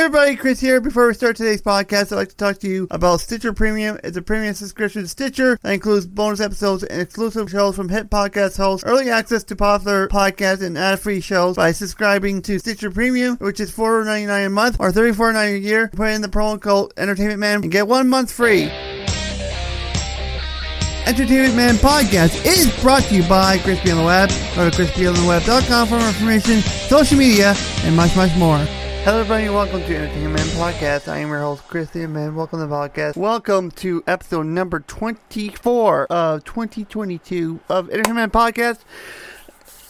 everybody, Chris here. Before we start today's podcast, I'd like to talk to you about Stitcher Premium. It's a premium subscription to Stitcher that includes bonus episodes and exclusive shows from hit podcast hosts, early access to popular podcasts, and ad-free shows by subscribing to Stitcher Premium, which is $4.99 a month or $34.99 a year. Put in the promo code Entertainment Man and get one month free. Entertainment Man Podcast is brought to you by Crispy on the Web. Go to crispyontheweb.com for more information, social media, and much, much more. Hello, everybody, and welcome to Entertainment Podcast. I am your host, Christian Man. Welcome to the podcast. Welcome to episode number 24 of 2022 of Entertainment Podcast.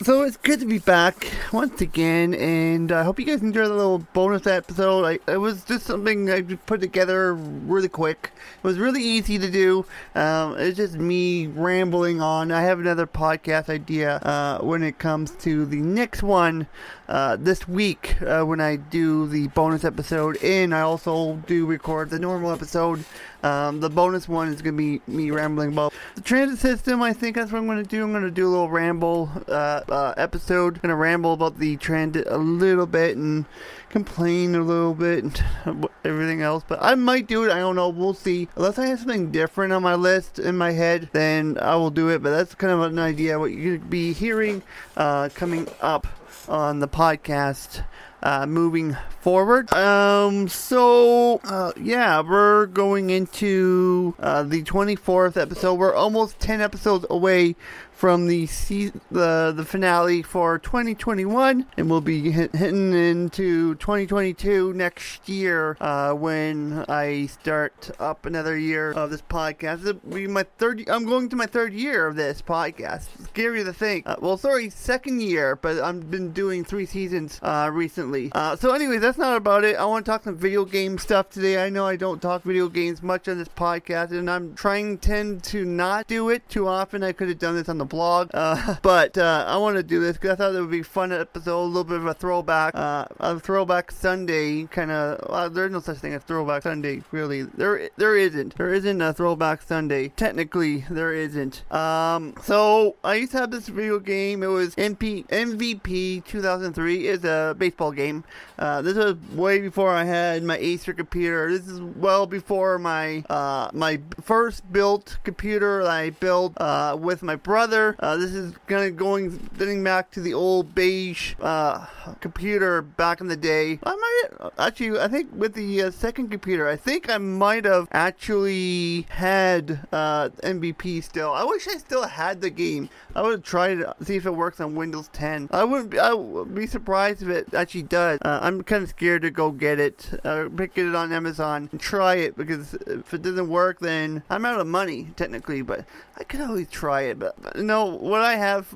So it's good to be back once again, and I hope you guys enjoyed the little bonus episode. I, it was just something I put together really quick. It was really easy to do. Um, it's just me rambling on. I have another podcast idea uh, when it comes to the next one uh, this week uh, when I do the bonus episode, and I also do record the normal episode. Um, the bonus one is going to be me rambling about the transit system. I think that's what I'm going to do. I'm going to do a little ramble uh, uh, episode. Going to ramble about the transit a little bit and complain a little bit and everything else. But I might do it. I don't know. We'll see. Unless I have something different on my list in my head, then I will do it. But that's kind of an idea what you're going to be hearing uh, coming up on the podcast uh, moving forward. Um, so uh, yeah, we're going into uh, the 24th episode. We're almost 10 episodes away from the se- the the finale for 2021, and we'll be hit- hitting into 2022 next year uh, when I start up another year of this podcast. It'll be my third. I'm going to my third year of this podcast. Scary to think. Uh, well, sorry, second year, but I've been doing three seasons uh, recently. Uh, so, anyways, that's not about it. I want to talk some video game stuff today. I know I don't talk video games much on this podcast, and I'm trying tend to not do it too often. I could have done this on the blog, uh, but uh, I want to do this because I thought it would be fun episode, a little bit of a throwback, uh, a throwback Sunday kind of. Well, there's no such thing as throwback Sunday, really. There, there isn't. There isn't a throwback Sunday. Technically, there isn't. Um, so I used to have this video game. It was MP MVP 2003. It's a baseball game. Uh, this was way before I had my Acer computer. This is well before my uh, my first built computer I built uh, with my brother. Uh, this is kind of going getting back to the old beige uh, computer back in the day. I might actually, I think with the uh, second computer, I think I might have actually had uh, MVP still. I wish I still had the game. I would try to see if it works on Windows 10. I wouldn't. Be, I would be surprised if it actually does. Uh, I'm kind of scared to go get it, uh, pick it on Amazon and try it because if it doesn't work, then I'm out of money technically. But I could always try it. But, but no, what I have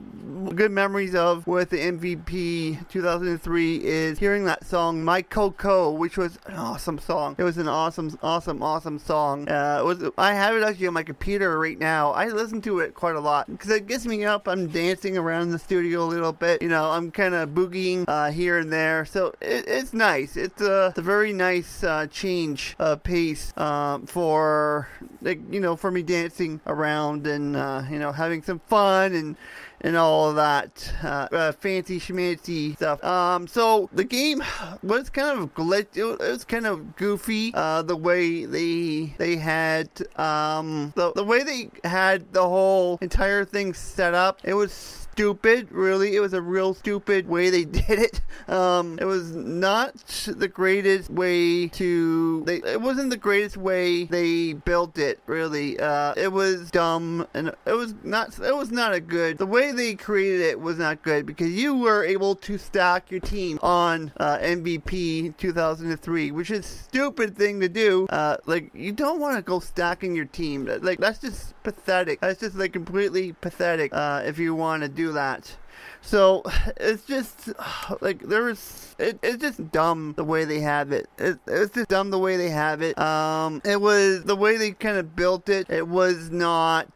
good memories of with the MVP 2003 is hearing that song "My Coco," which was an awesome song. It was an awesome, awesome, awesome song. Uh, was I have it actually on my computer right now. I listen to it quite a lot because it gets me up. I'm dancing around the studio a little bit. You know, I'm kind of boogieing uh, here and there. So it, it's nice. It's a, it's a very nice uh, change of pace um, for like you know for me dancing around and uh, you know having some fun and and all of that uh, uh, fancy schmancy stuff. Um, so the game was kind of glitch. It was, it was kind of goofy. Uh, the way they they had um the the way they had the whole entire thing set up. It was stupid. Really, it was a real stupid way they did it. Um, it was not the greatest way to. They, it wasn't the greatest way they built it. Really, uh, it was dumb and it was not. It was not a good. The way they created it was not good because you were able to stack your team on uh, MVP 2003, which is stupid thing to do. Uh, like you don't want to go stacking your team. Like that's just pathetic. That's just like completely pathetic. Uh, if you want to do that. So it's just like there was it, it's just dumb the way they have it. it. It's just dumb the way they have it. Um, it was the way they kind of built it. It was not.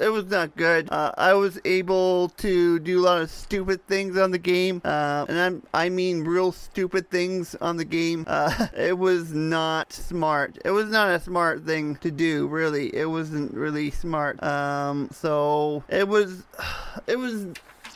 It was not good. Uh, I was able to do a lot of stupid things on the game, uh, and I'm I mean real stupid things on the game. Uh, it was not smart. It was not a smart thing to do. Really, it wasn't really smart. Um, so it was. It was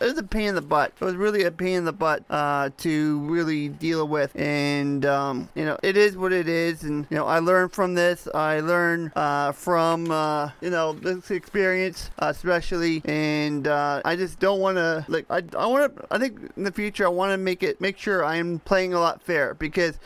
it was a pain in the butt. It was really a pain in the butt uh, to really deal with, and um, you know, it is what it is. And you know, I learned from this. I learned uh, from uh, you know this experience, especially, and uh, I just don't want to like. I I want to. I think in the future, I want to make it make sure I am playing a lot fair because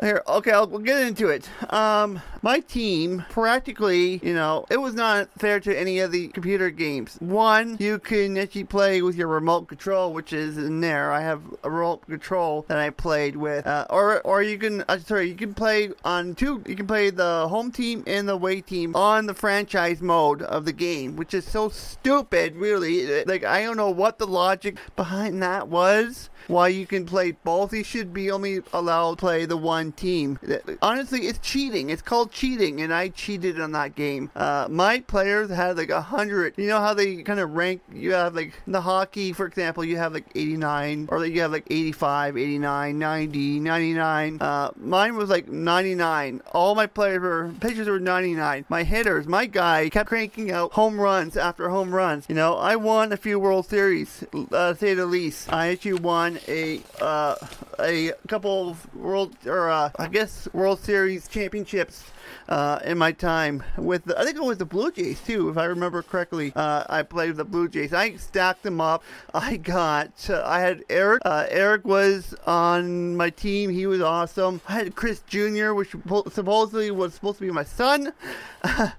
here. Okay, I'll we'll get into it. Um, my team practically, you know, it was not fair to any of the computer games. One, you can actually play with your remote control, which is in there. I have a remote control that I played with, uh, or or you can uh, sorry, you can play on two. You can play the home team and the away team on the franchise mode of the game, which is so stupid. Really, like I don't know what the logic behind that was why you can play both. You should be only allowed to play the one team. Honestly, it's cheating. It's called cheating, and I cheated on that game. Uh, my players had like a hundred. You know how they kind of rank? You have like the hockey, for example, you have like 89, or you have like 85, 89, 90, 99. Uh, mine was like 99. All my players were pitchers were 99. My hitters, my guy kept cranking out home runs after home runs. You know, I won a few World Series, uh, say the least. I actually won a uh, a couple of world or uh, I guess World Series championships uh, in my time with the, I think it was the Blue Jays too, if I remember correctly. Uh, I played with the Blue Jays. I stacked them up. I got uh, I had Eric. Uh, Eric was on my team. He was awesome. I had Chris Jr., which supposedly was supposed to be my son, uh,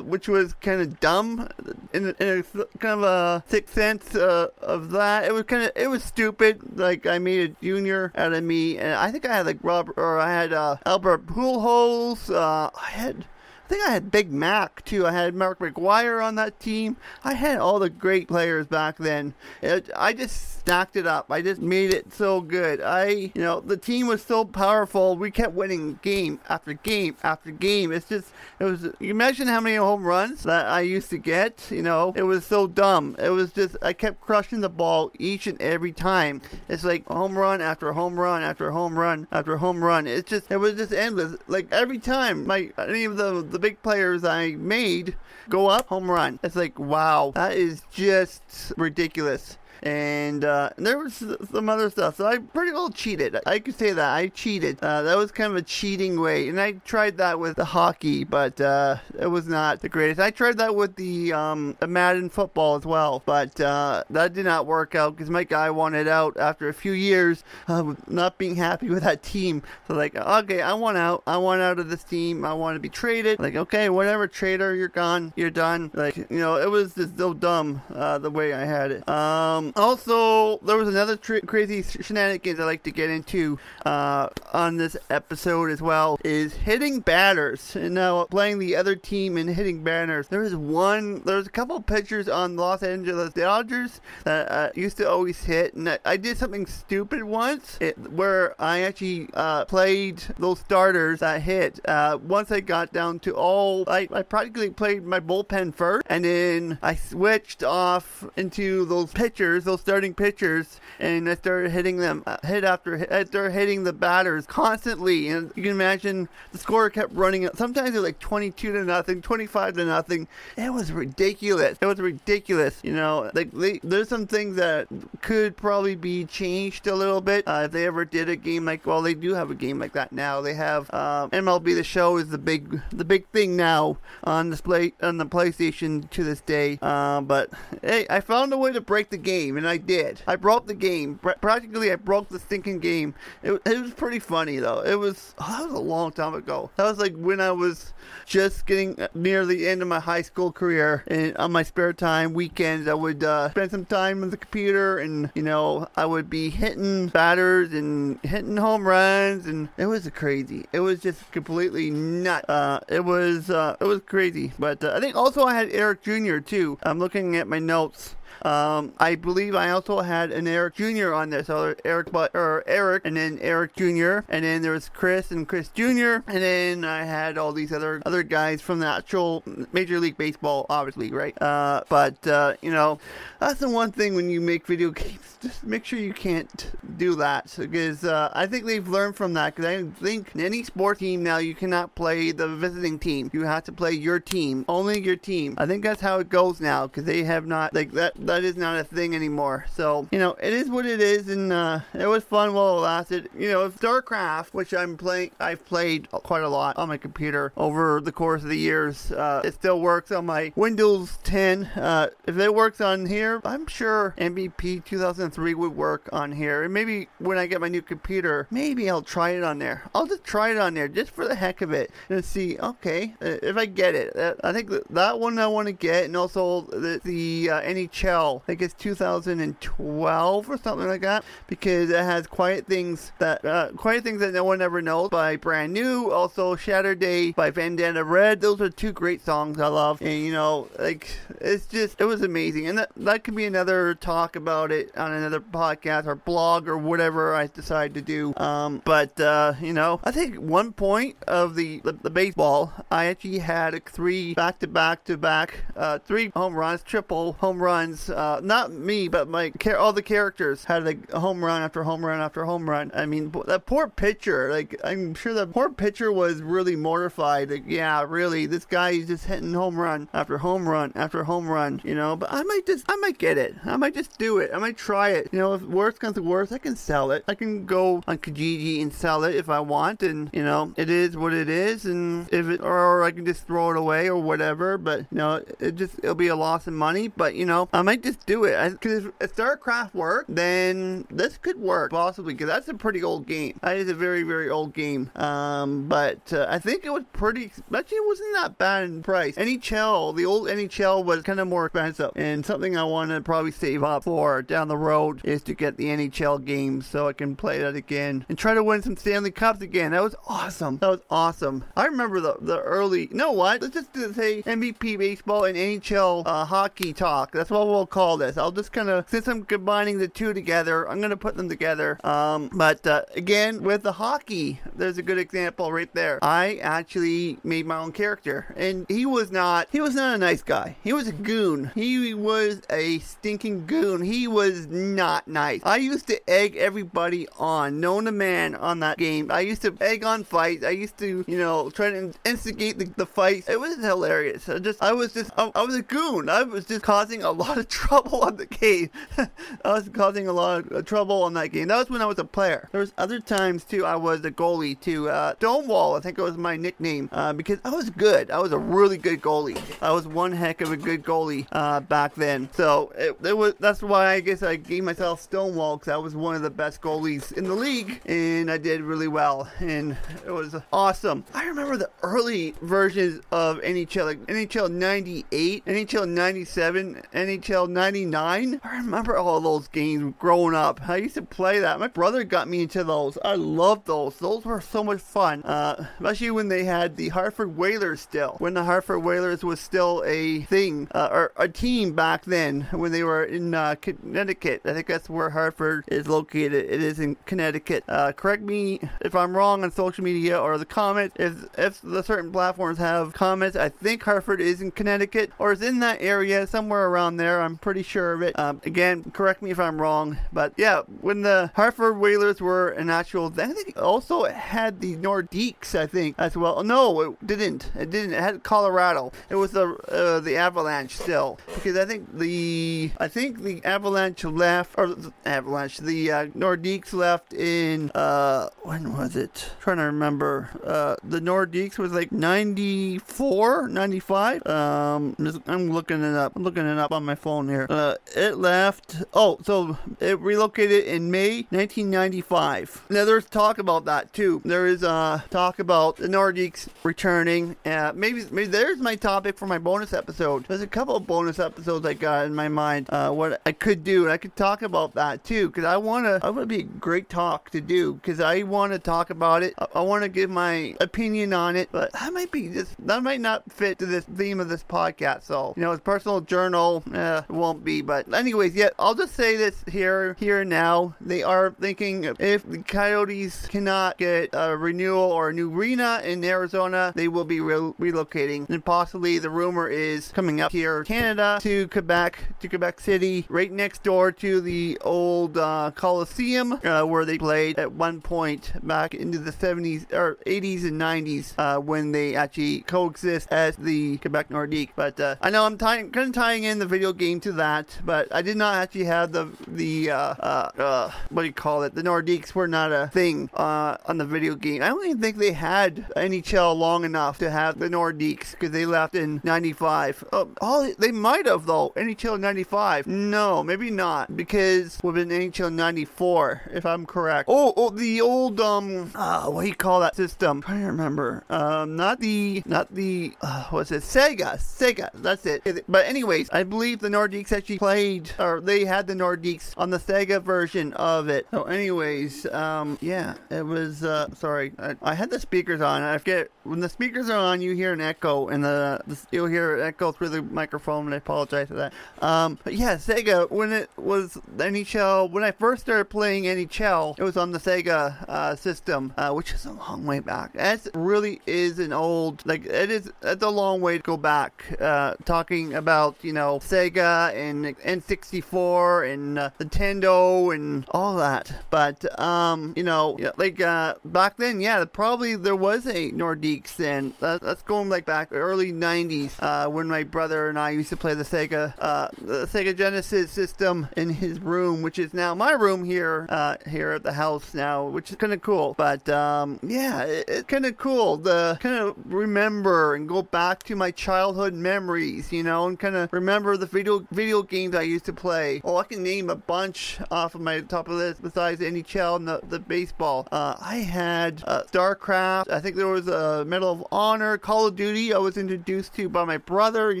which was kind of dumb in, in, a kind of a sixth sense of that. It was kind of it was stupid. Like I made a junior out of me, and I think I had like Robert or I had uh, Albert Pujols. I had I think I had Big Mac too. I had Mark McGwire on that team. I had all the great players back then. It, I just stacked it up. I just made it so good. I, you know, the team was so powerful. We kept winning game after game after game. It's just, it was. You imagine how many home runs that I used to get. You know, it was so dumb. It was just I kept crushing the ball each and every time. It's like home run after home run after home run after home run. It's just, it was just endless. Like every time, my any of the, the big players I made go up home run. It's like, wow, that is just ridiculous and uh, there was some other stuff. So I pretty well cheated. I could say that I cheated. Uh, that was kind of a cheating way, and I tried that with the hockey, but uh, it was not the greatest. I tried that with the, um, Madden football as well, but uh, that did not work out because my guy wanted out after a few years of not being happy with that team. So like, okay, I want out. I want out of this team. I want to be traded. Like, okay, whatever, trader, you're gone. You're done. Like, you know, it was just so dumb uh, the way I had it. Um, also, there was another tr- crazy shenanigans I like to get into uh, on this episode as well is hitting batters. And now playing the other team and hitting batters. There was one, there was a couple pitchers on Los Angeles Dodgers that I used to always hit, and I, I did something stupid once it, where I actually uh, played those starters that hit. Uh, once I got down to all, I, I practically played my bullpen first, and then I switched off into those pitchers those starting pitchers, and I started hitting them uh, hit after hit. I started hitting the batters constantly, and you can imagine the score kept running. Up. Sometimes it was like 22 to nothing, 25 to nothing. It was ridiculous. It was ridiculous. You know, like they, there's some things that could probably be changed a little bit uh, if they ever did a game like. Well, they do have a game like that now. They have uh, MLB The Show is the big the big thing now on display on the PlayStation to this day. Uh, but hey, I found a way to break the game game, and I did. I broke the game. Practically, I broke the stinking game. It, it was pretty funny though. It was oh, that was a long time ago. That was like when I was just getting near the end of my high school career, and on my spare time, weekends, I would uh, spend some time on the computer, and you know, I would be hitting batters and hitting home runs, and it was crazy. It was just completely nuts. Uh, it was uh, it was crazy. But uh, I think also I had Eric Jr. too. I'm looking at my notes. Um, I believe I also had an Eric Jr. on there. So Eric, but or Eric, and then Eric Jr. And then there was Chris and Chris Jr. And then I had all these other other guys from the actual Major League Baseball, obviously, right? Uh, but uh, you know, that's the one thing when you make video games. Just make sure you can't do that because uh, I think they've learned from that. Because I think in any sport team now you cannot play the visiting team. You have to play your team, only your team. I think that's how it goes now because they have not like that that is not a thing anymore. So you know, it is what it is, and uh, it was fun while it lasted. You know, StarCraft, which I'm playing, I've played quite a lot on my computer over the course of the years. Uh, it still works on my Windows 10. Uh, if it works on here, I'm sure MVP 2003 would work on here. And maybe when I get my new computer, maybe I'll try it on there. I'll just try it on there just for the heck of it and see. Okay, uh, if I get it, uh, I think that one I want to get, and also the, the uh, NHL. I think it's 2012 or something like that because it has quiet things that uh, quiet things that no one ever knows by Brand New. Also, Shattered Day by Bandana Red. Those are two great songs I love, and you know, like it's just it was amazing, and that that could be another talk about it on another podcast or blog or whatever I decide to do. Um, but uh, you know, I think one point of the the, the baseball, I actually had three back to back to back, uh, three home runs, triple home runs. Uh, not me, but my all the characters had a home run after home run after home run. I mean, that poor pitcher. Like I'm sure that poor pitcher was really mortified. Like, yeah, really, this guy is just hitting home run after home run after home run. You know, but I might just, I might get it. I might just do it. I might try it. You know, if worst comes to worst, I can sell it. I can go on Kijiji and sell it if I want, and you know, it is what it is. And if it, or I can just throw it away or whatever. But you know, it just it'll be a loss of money. But you know, I might just do it because if, StarCraft worked, then this could work possibly because that's a pretty old game. That is a very very old game. Um, but uh, I think it was pretty. Actually, it wasn't that bad in price. NHL, the old NHL was kind of more expensive, and something I want to probably save up for down the road is to get the NHL games so I can play that again and try to win some Stanley Cups again. That was awesome. That was awesome. I remember the the early. You know what? Let's just say MVP baseball and NHL uh, hockey talk. That's what we'll call this. I'll just kind of since I'm combining the two together, I'm gonna put them together. Um, but uh, again, with the hockey, there's a good example right there. I actually made my own character, and he was not he was not a nice guy. He was a goon. He was a stinking goon. He was not nice. I used to egg everybody on, known a man, on that game. I used to egg on fights. I used to, you know, try to instigate the, the fights. It was hilarious. I just, I was just, I, I was a goon. I was just causing a lot of trouble on the game. I was causing a lot of trouble on that game. That was when I was a player. There was other times too. I was a goalie too. Uh, Stonewall, I think it was my nickname, uh, because I was good. I was a really good goalie. I was one heck of a good goalie uh, back then. So it, it, was. That's why I guess I gave myself Stonewall because I was one of the best goalies in the league, and I did really well, and it was awesome. I remember the early versions of NHL, like NHL '98, NHL '97, NHL '99. I remember all those games growing up. I used to play that. My brother got me into those. I loved those. Those were so much fun, uh, especially when they had the Hartford Whalers still. When the Hartford Whalers was still a thing, uh, or a team back then, when they were in uh, Connecticut. I think that's where Hartford is located. It is in Connecticut. Uh, correct me if I'm wrong on social media or the comments. If if the certain platforms have comments, I think Hartford is in Connecticut or is in that area somewhere around there. I'm pretty sure of it. Um, again, correct me if I'm wrong, but yeah, when the Hartford Whalers were an actual, I think also had the Nordiques. I think as well. No, it didn't. It didn't. It had Colorado. It was the uh, the Avalanche still because I think the I think the Avalanche left or the Avalanche the uh, Nordiques left in uh when was it? I'm trying to remember. Uh, the Nordiques was like 94, 95. Um, I'm looking it up. I'm looking it up on my phone here. Uh, it left. Oh, so it relocated in May 1995. Now there's talk about that too. There is uh talk about the Nordiques returning. Uh, maybe maybe there's my topic for my bonus episode. There's a couple of bonus episodes I got in my mind. Uh, what I could do, and I could talk about that too, because I want to. I would be a great talk to do because I want to talk about it. I, I want to give my opinion on it, but that might be just that might not fit to this theme of this podcast. So you know, it's personal journal. Uh, won't be, but anyways, yeah, I'll just say this here, here now. They are thinking if the Coyotes cannot get a renewal or a new arena in Arizona, they will be re- relocating, and possibly the rumor is coming up here, Canada to Quebec, to Quebec City, right next door to the old uh, Coliseum uh, where they played at one point back into the 70s or 80s and 90s uh, when they actually coexist as the Quebec Nordique. But uh, I know I'm tying, kind of tying in the video game game to that, but I did not actually have the the uh, uh, uh, what do you call it? The Nordiques were not a thing uh, on the video game. I don't even think they had NHL long enough to have the Nordiques because they left in '95. Oh, oh, they might have though. NHL '95. No, maybe not because we've been NHL '94 if I'm correct. Oh, oh, the old um, uh, what do you call that system? Trying to remember. Um, not the not the uh, what's it? Sega. Sega. That's it. But anyways, I believe the Nordiques actually played or they had the Nordiques on the Sega version of it. So anyways, um, yeah, it was. Uh, sorry, I, I had the speakers on. I forget when the speakers are on, you hear an echo, and the, the you'll hear an echo through the microphone. And I apologize for that. Um, but yeah, Sega when it was NHL when I first started playing NHL, it was on the Sega uh, system, uh, which is a long way back. That really is an old like it is. It's a long way to go back. Uh, talking about you know Sega and N64 and uh, Nintendo and all that, but um, you know, like uh, back then, yeah, probably there was a Nordiques then. That, that's going like back early '90s uh, when my brother and I used to play the Sega, uh, the Sega Genesis system in his room, which is now my room here, uh, here at the house now, which is kind of cool. But um, yeah, it, it's kind of cool to kind of remember and go back to my childhood memories, you know, and kind of remember the video video games I used to play. Oh, I can name a bunch off of my top of the list besides NHL and the, the baseball. Uh, I had uh, StarCraft. I think there was a Medal of Honor, Call of Duty. I was introduced to by my brother. You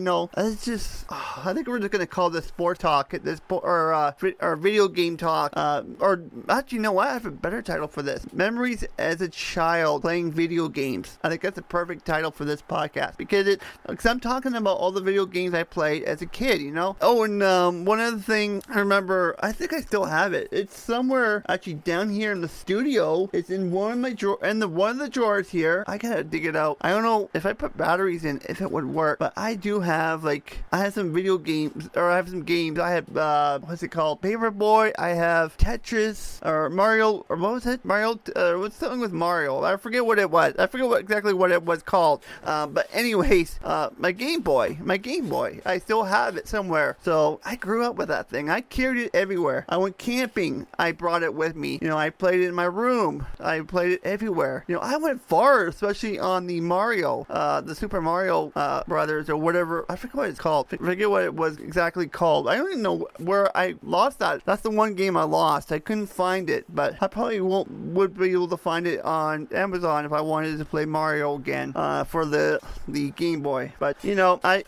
know, it's just. Oh, I think we're just gonna call this sport talk at this po- or uh, or video game talk. Uh, or actually, you know what? I have a better title for this. Memories as a child playing video games. I think that's a perfect title for this podcast because it. Because I'm talking about all the video games I played as a kid. You know. Oh, and um, one other thing I remember. I think I still have it. It's somewhere actually down here in the studio. It's in one of my drawer in the one of the drawers here. I gotta dig it out. I don't know if I put batteries in if it would work, but I do have like I have some video games or I have some games. I have uh what's it called? Paperboy. I have Tetris or Mario or what was it? Mario. Uh, what's something with Mario? I forget what it was. I forget what exactly what it was called. Um, but anyways, uh, my Game Boy, my Game Boy. I still have it somewhere. So I grew up with that thing. I carried it everywhere. I went camping. I brought it with me. You know, I played it in my room. I played it everywhere. You know, I went far, especially on the Mario, uh, the Super Mario uh, Brothers or whatever. I forget what it's called. I forget what it was exactly called. I don't even know where I lost that. That's the one game I lost. I couldn't find it, but I probably won't would be able to find it on Amazon if I wanted to play Mario again uh, for the the Game Boy. But you know, I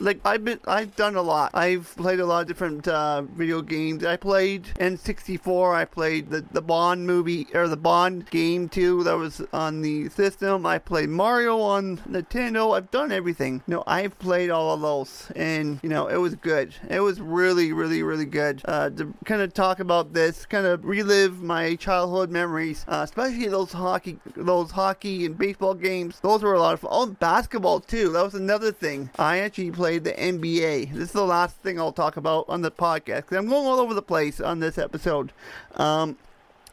like I've been I've done a lot. I've played a lot of different uh, video games. I played N64. I played the the Bond movie or the Bond game too. That was on the system. I played Mario on Nintendo. I've done everything. Know, I've played all of those, and you know, it was good. It was really, really, really good. Uh, to kind of talk about this, kind of relive my childhood memories, uh, especially those hockey, those hockey and baseball games. Those were a lot of fun. Oh, basketball too. That was another thing. I actually played the NBA. This is the last thing I'll talk about on the podcast because I'm going all over the place on this episode. Um,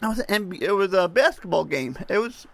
it was an NBA, it was a basketball game. It was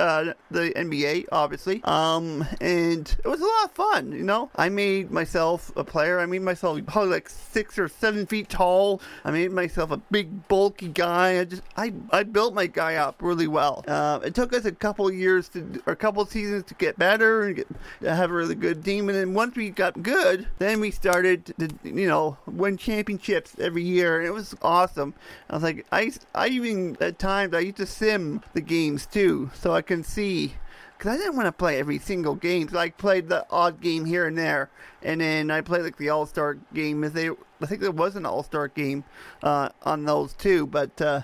uh, the NBA, obviously. Um, and it was a lot of fun, you know. I made myself a player. I made myself probably like six or seven feet tall. I made myself a big, bulky guy. I just, I, I built my guy up really well. Uh, it took us a couple years to, or a couple seasons to get better and get have a really good team. And then once we got good, then we started to, you know, win championships every year. And it was awesome. I was like, I, I even at times I used to sim the games too, so I can see because I didn't want to play every single game. So I played the odd game here and there, and then I played like the All Star game. If they, I think there was an All Star game uh, on those too, but. Uh,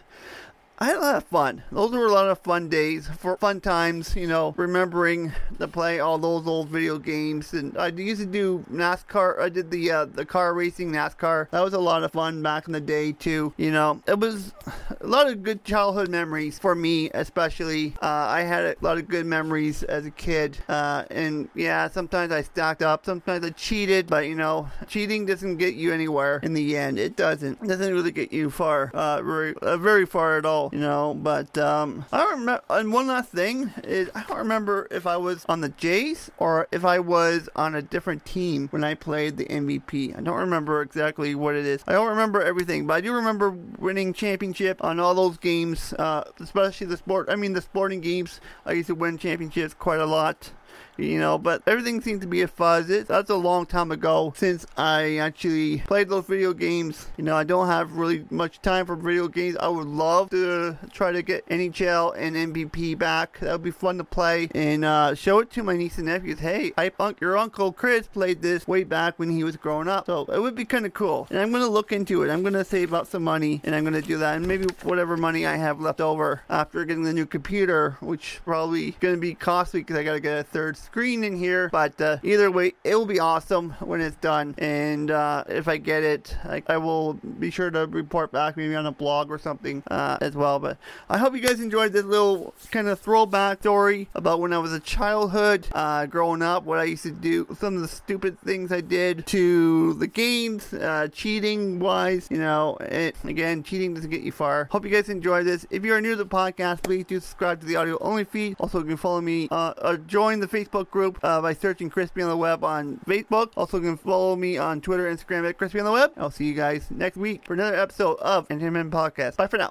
I had a lot of fun. Those were a lot of fun days, for fun times, you know, remembering to play all those old video games. And I used to do NASCAR. I did the uh, the car racing NASCAR. That was a lot of fun back in the day too. You know, it was a lot of good childhood memories for me, especially. Uh, I had a lot of good memories as a kid. Uh, and yeah, sometimes I stacked up. Sometimes I cheated, but you know, cheating doesn't get you anywhere in the end. It doesn't. It doesn't really get you far, uh, very, uh, very far at all you know. But um, I don't remember. And one last thing is, I don't remember if I was on the Jays or if I was on a different team when I played the MVP. I don't remember exactly what it is. I don't remember everything, but I do remember winning championship on all those games, uh, especially the sport. I mean, the sporting games. I used to win championships quite a lot you know, but everything seems to be a fuzz. It, that's a long time ago since I actually played those video games. You know, I don't have really much time for video games. I would love to try to get NHL and MVP back. That would be fun to play and uh, show it to my niece and nephews. Hey, I, your uncle Chris played this way back when he was growing up. So it would be kind of cool. And I'm going to look into it. I'm going to save up some money and I'm going to do that. And maybe whatever money I have left over after getting the new computer, which probably going to be costly because I got to get a third screen in here. But uh, either way, it will be awesome when it's done. And uh, if I get it, I, I, will be sure to report back maybe on a blog or something uh, as well. But I hope you guys enjoyed this little kind of throwback story about when I was a childhood, uh, growing up, what I used to do, some of the stupid things I did to the games, uh, cheating wise. You know, it, again, cheating doesn't get you far. Hope you guys enjoyed this. If you are new to the podcast, please do subscribe to the audio only feed. Also, you can follow me, uh, join the Facebook Facebook group uh, by searching Crispy on the Web on Facebook. Also, you can follow me on Twitter, Instagram at Crispy on the Web. I'll see you guys next week for another episode of Entertainment Podcast. Bye for now.